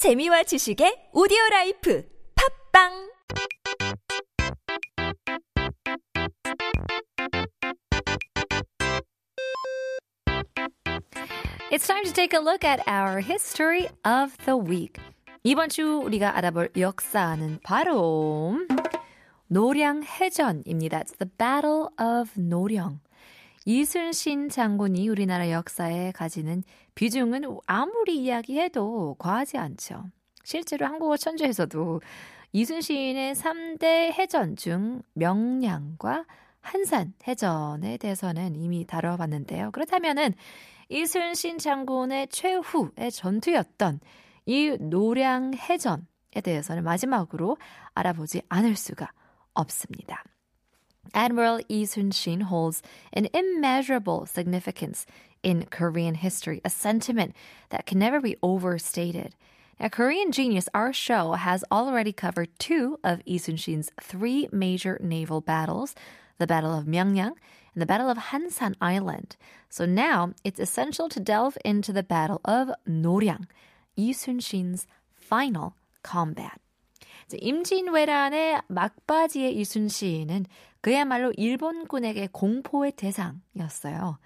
재미와 지식의 오디오 라이프 팝빵 It's time to take a look at our history of the week. 이번 주 우리가 알아볼 역사는 바로 노량해전입니다. It's the Battle of 노량. 이순신 장군이 우리나라 역사에 가지는 비중은 아무리 이야기해도 과하지 않죠. 실제로 한국어 천재에서도 이순신의 3대 해전 중 명량과 한산 해전에 대해서는 이미 다뤄봤는데요. 그렇다면은 이순신 장군의 최후의 전투였던 이 노량 해전에 대해서는 마지막으로 알아보지 않을 수가 없습니다. Admiral Lee Sun-shin holds an immeasurable significance in Korean history, a sentiment that can never be overstated. Now, Korean Genius, our show, has already covered two of Lee Sun-shin's three major naval battles, the Battle of Myeongnyang and the Battle of Hansan Island. So now it's essential to delve into the Battle of Noryang, Lee Sun-shin's final combat. 임진왜란의 막바지의 이순신은 그야말로 일본군에게 공포의 대상이었어요.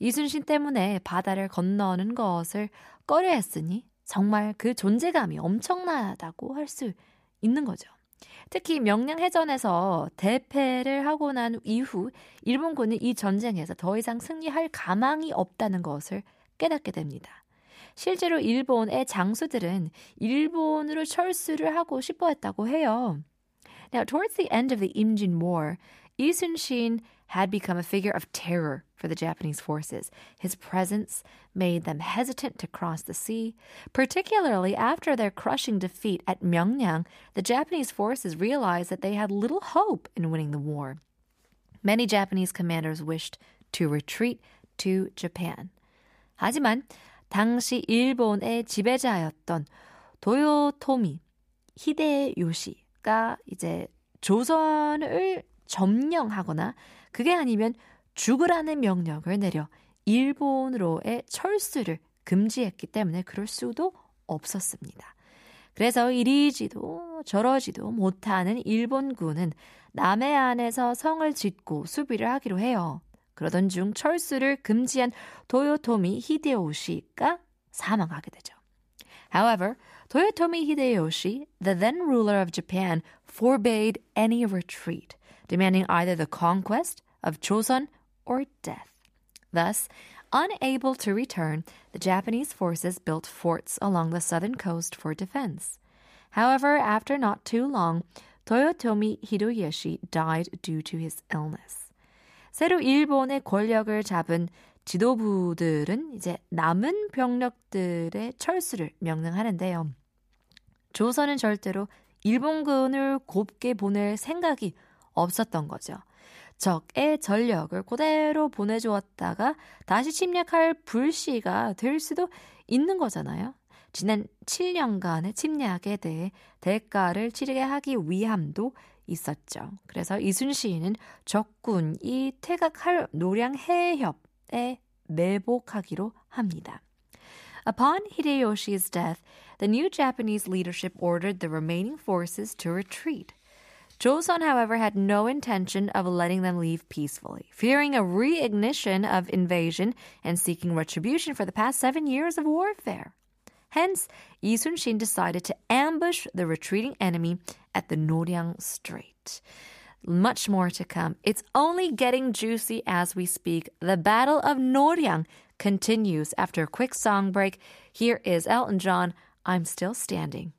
이순신 때문에 바다를 건너는 것을 꺼려했으니 정말 그 존재감이 엄청나다고 할 수 있는 거죠. 특히 명량해전에서 대패를 하고 난 이후 일본군은 이 전쟁에서 더 이상 승리할 가망이 없다는 것을 깨닫게 됩니다. 실제로 일본의 장수들은 일본으로 철수를 하고 싶어 했다고 해요. Now, towards the end of the Imjin War, Yi Sun-shin had become a figure of terror for the Japanese forces. His presence made them hesitant to cross the sea. Particularly after their crushing defeat at Myeongnyang. the Japanese forces realized that they had little hope in winning the war. Many Japanese commanders wished to retreat to Japan. 하지만 당시 일본의 지배자였던 도요토미 히데요시가 이제 조선을 점령하거나 그게 아니면 죽으라는 명령을 내려 일본으로의 철수를 금지했기 때문에 그럴 수도 없었습니다. 그래서 이리지도 저러지도 못하는 일본군은 남해안에서 성을 짓고 수비를 하기로 해요. 그러던 중 철수를 금지한 도요토미 히데요시가 사망하게 되죠. However, Toyotomi Hideyoshi, the then ruler of Japan, forbade any retreat, demanding either the conquest of Joseon or death. Thus, unable to return, the Japanese forces built forts along the southern coast for defense. However, after not too long, Toyotomi Hideyoshi died due to his illness. 새로 일본의 권력을 잡은 지도부들은 이제 남은 병력들의 철수를 명령하는데요. 조선은 절대로 일본군을 곱게 보낼 생각이 없었던 거죠. 적의 전력을 그대로 보내주었다가 다시 침략할 불씨가 될 수도 있는 거잖아요. 지난 7년간의 침략에 대해 대가를 치르게 하기 위함도 있었죠. 그래서 이순신은 적군이 퇴각할 노량해협에 매복하기로 합니다. Upon Hideyoshi's death, the new Japanese leadership ordered the remaining forces to retreat. Joseon, however, had no intention of letting them leave peacefully, fearing a reignition of invasion and seeking retribution for the past seven years of warfare. Hence, Yi Sun-shin decided to ambush the retreating enemy at the Noryang Strait. Much more to come. It's only getting juicy as we speak. The Battle of Noryang continues after a quick song break. Here is Elton John, I'm Still Standing.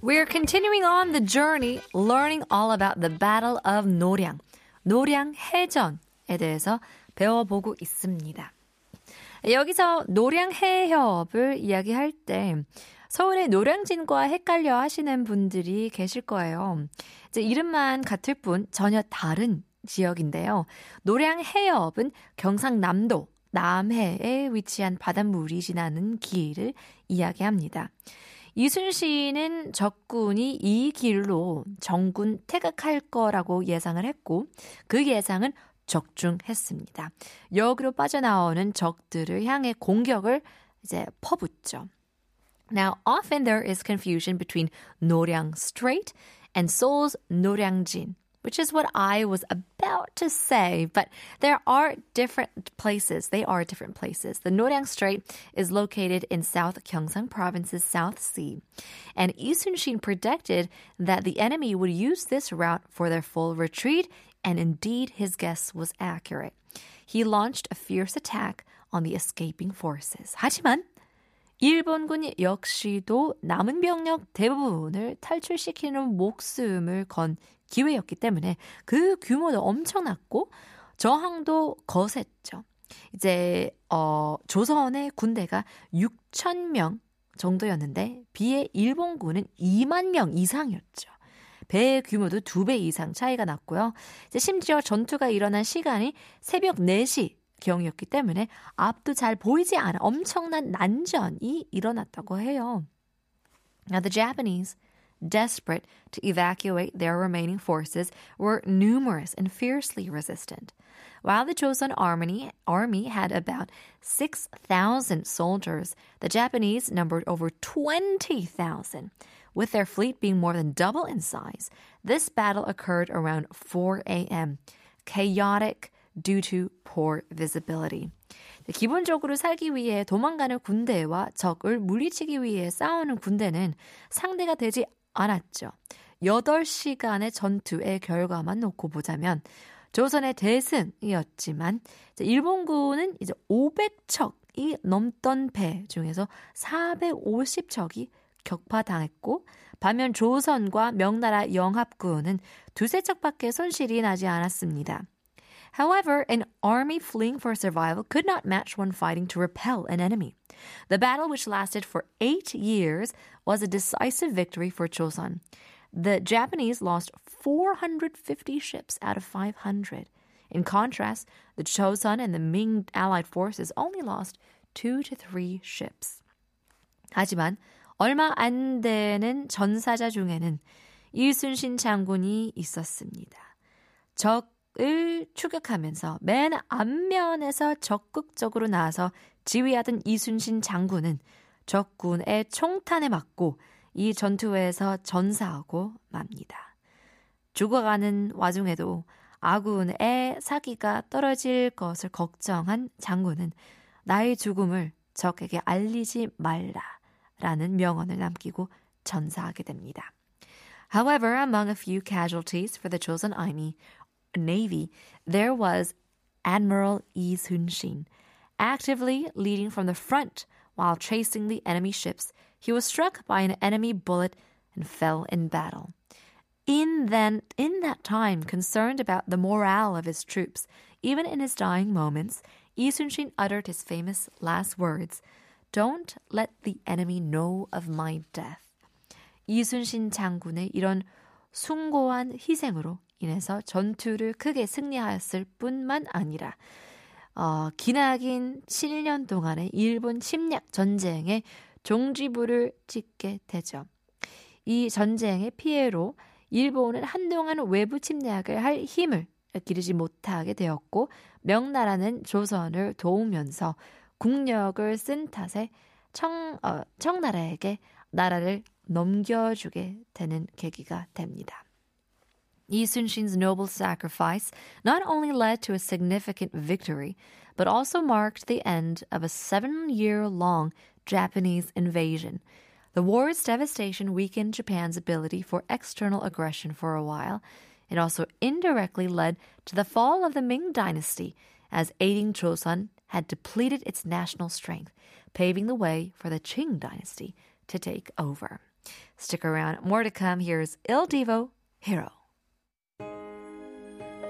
We're continuing on the journey, learning all about the Battle of Noryang. Noryang 해전 에 대해서 배워보고 있습니다. 여기서 노량해협을 이야기할 때 서울의 노량진과 헷갈려 하시는 분들이 계실 거예요. 이제 이름만 같을 뿐 전혀 다른 지역인데요. 노량해협은 경상남도 남해에 위치한 바닷물이 지나는 길을 이야기합니다. 이순신은 적군이 이 길로 정군 퇴각할 거라고 예상을 했고 그 예상은 적중했습니다. 역으로 빠져나오는 적들을 향해 공격을 이제 퍼붓죠. Now, often there is confusion between Noryang Strait and Seoul's Noryangjin, which is what I was about to say, but there are different places. They are different places. The Noryang Strait is located in South Gyeongsang Province's South Sea, and Lee Sun-shin predicted that the enemy would use this route for their full retreat, and indeed his guess was accurate. He launched a fierce attack on the escaping forces. 하지만 일본군 역시도 남은 병력 대부분을 탈출시키는 목숨을 건 기회였기 때문에 그 규모도 엄청났고 저항도 거셌죠. 이제 어 조선의 군대가 6천 명 정도였는데 비해 일본군은 2만 명 이상이었죠. 배의 규모도 두 배 이상 차이가 났고요. 심지어 전투가 일어난 시간이 새벽 4시 경이었기 때문에 앞도 잘 보이지 않아 엄청난 난전이 일어났다고 해요. Now the Japanese, desperate to evacuate their remaining forces, were numerous and fiercely resistant. While the Joseon army, army had about 6,000 soldiers, the Japanese numbered over 20,000. With their fleet being more than double in size, this battle occurred around 4 a.m. Chaotic, due to poor visibility. 기본적으로 살기 위해 도망가는 군대와 적을 물리치기 위해 싸우는 군대는 상대가 되지 않았죠. 8시간의 전투의 결과만 놓고 보자면 조선의 대승이었지만 일본군은 이제 500척이 넘던 배 중에서 450척이 격파당했고 반면 조선과 명나라 영합군은 두세 척밖에 손실이 나지 않았습니다. However, an army fleeing for survival could not match one fighting to repel an enemy. The battle, which lasted for eight years, was a decisive victory for Chosun. The Japanese lost 450 ships out of 500. In contrast, the Chosun and the Ming allied forces only lost two to three ships. 하지만 얼마 안 되는 전사자 중에는 이순신 장군이 있었습니다. 적을 추격하면서 맨 앞면에서 적극적으로 나와서 지휘하던 이순신 장군은 적군의 총탄에 맞고 이 전투에서 전사하고 맙니다. 죽어가는 와중에도 아군의 사기가 떨어질 것을 걱정한 장군은 나의 죽음을 적에게 알리지 말라 라는 명언을 남기고 전사하게 됩니다. However, among a few casualties for the Joseon Army, Navy, there was Admiral Yi Sun-shin, actively leading from the front while chasing the enemy ships. He was struck by an enemy bullet and fell in battle. In then in that time, concerned about the morale of his troops, even in his dying moments, Yi Sun-shin uttered his famous last words. "Don't let the enemy know of my death." 이순신 장군의 이런 숭고한 희생으로 인해서 전투를 크게 승리하였을 뿐만 아니라 어, 기나긴 7년 동안의 일본 침략 전쟁의 종지부를 찍게 되죠. 이 전쟁의 피해로 일본은 한동안 외부 침략을 할 힘을 기르지 못하게 되었고 명나라는 조선을 도우면서 국력을 쓴 탓에 청, 어, 청나라에게 나라를 넘겨주게 되는 계기가 됩니다. Yi Sun-shin's noble sacrifice not only led to a significant victory, but also marked the end of a seven-year-long Japanese invasion. The war's devastation weakened Japan's ability for external aggression for a while. It also indirectly led to the fall of the Ming dynasty, as aiding Joseon had depleted its national strength, paving the way for the Qing dynasty to take over. Stick around, more to come. Here's Il Divo, Hero.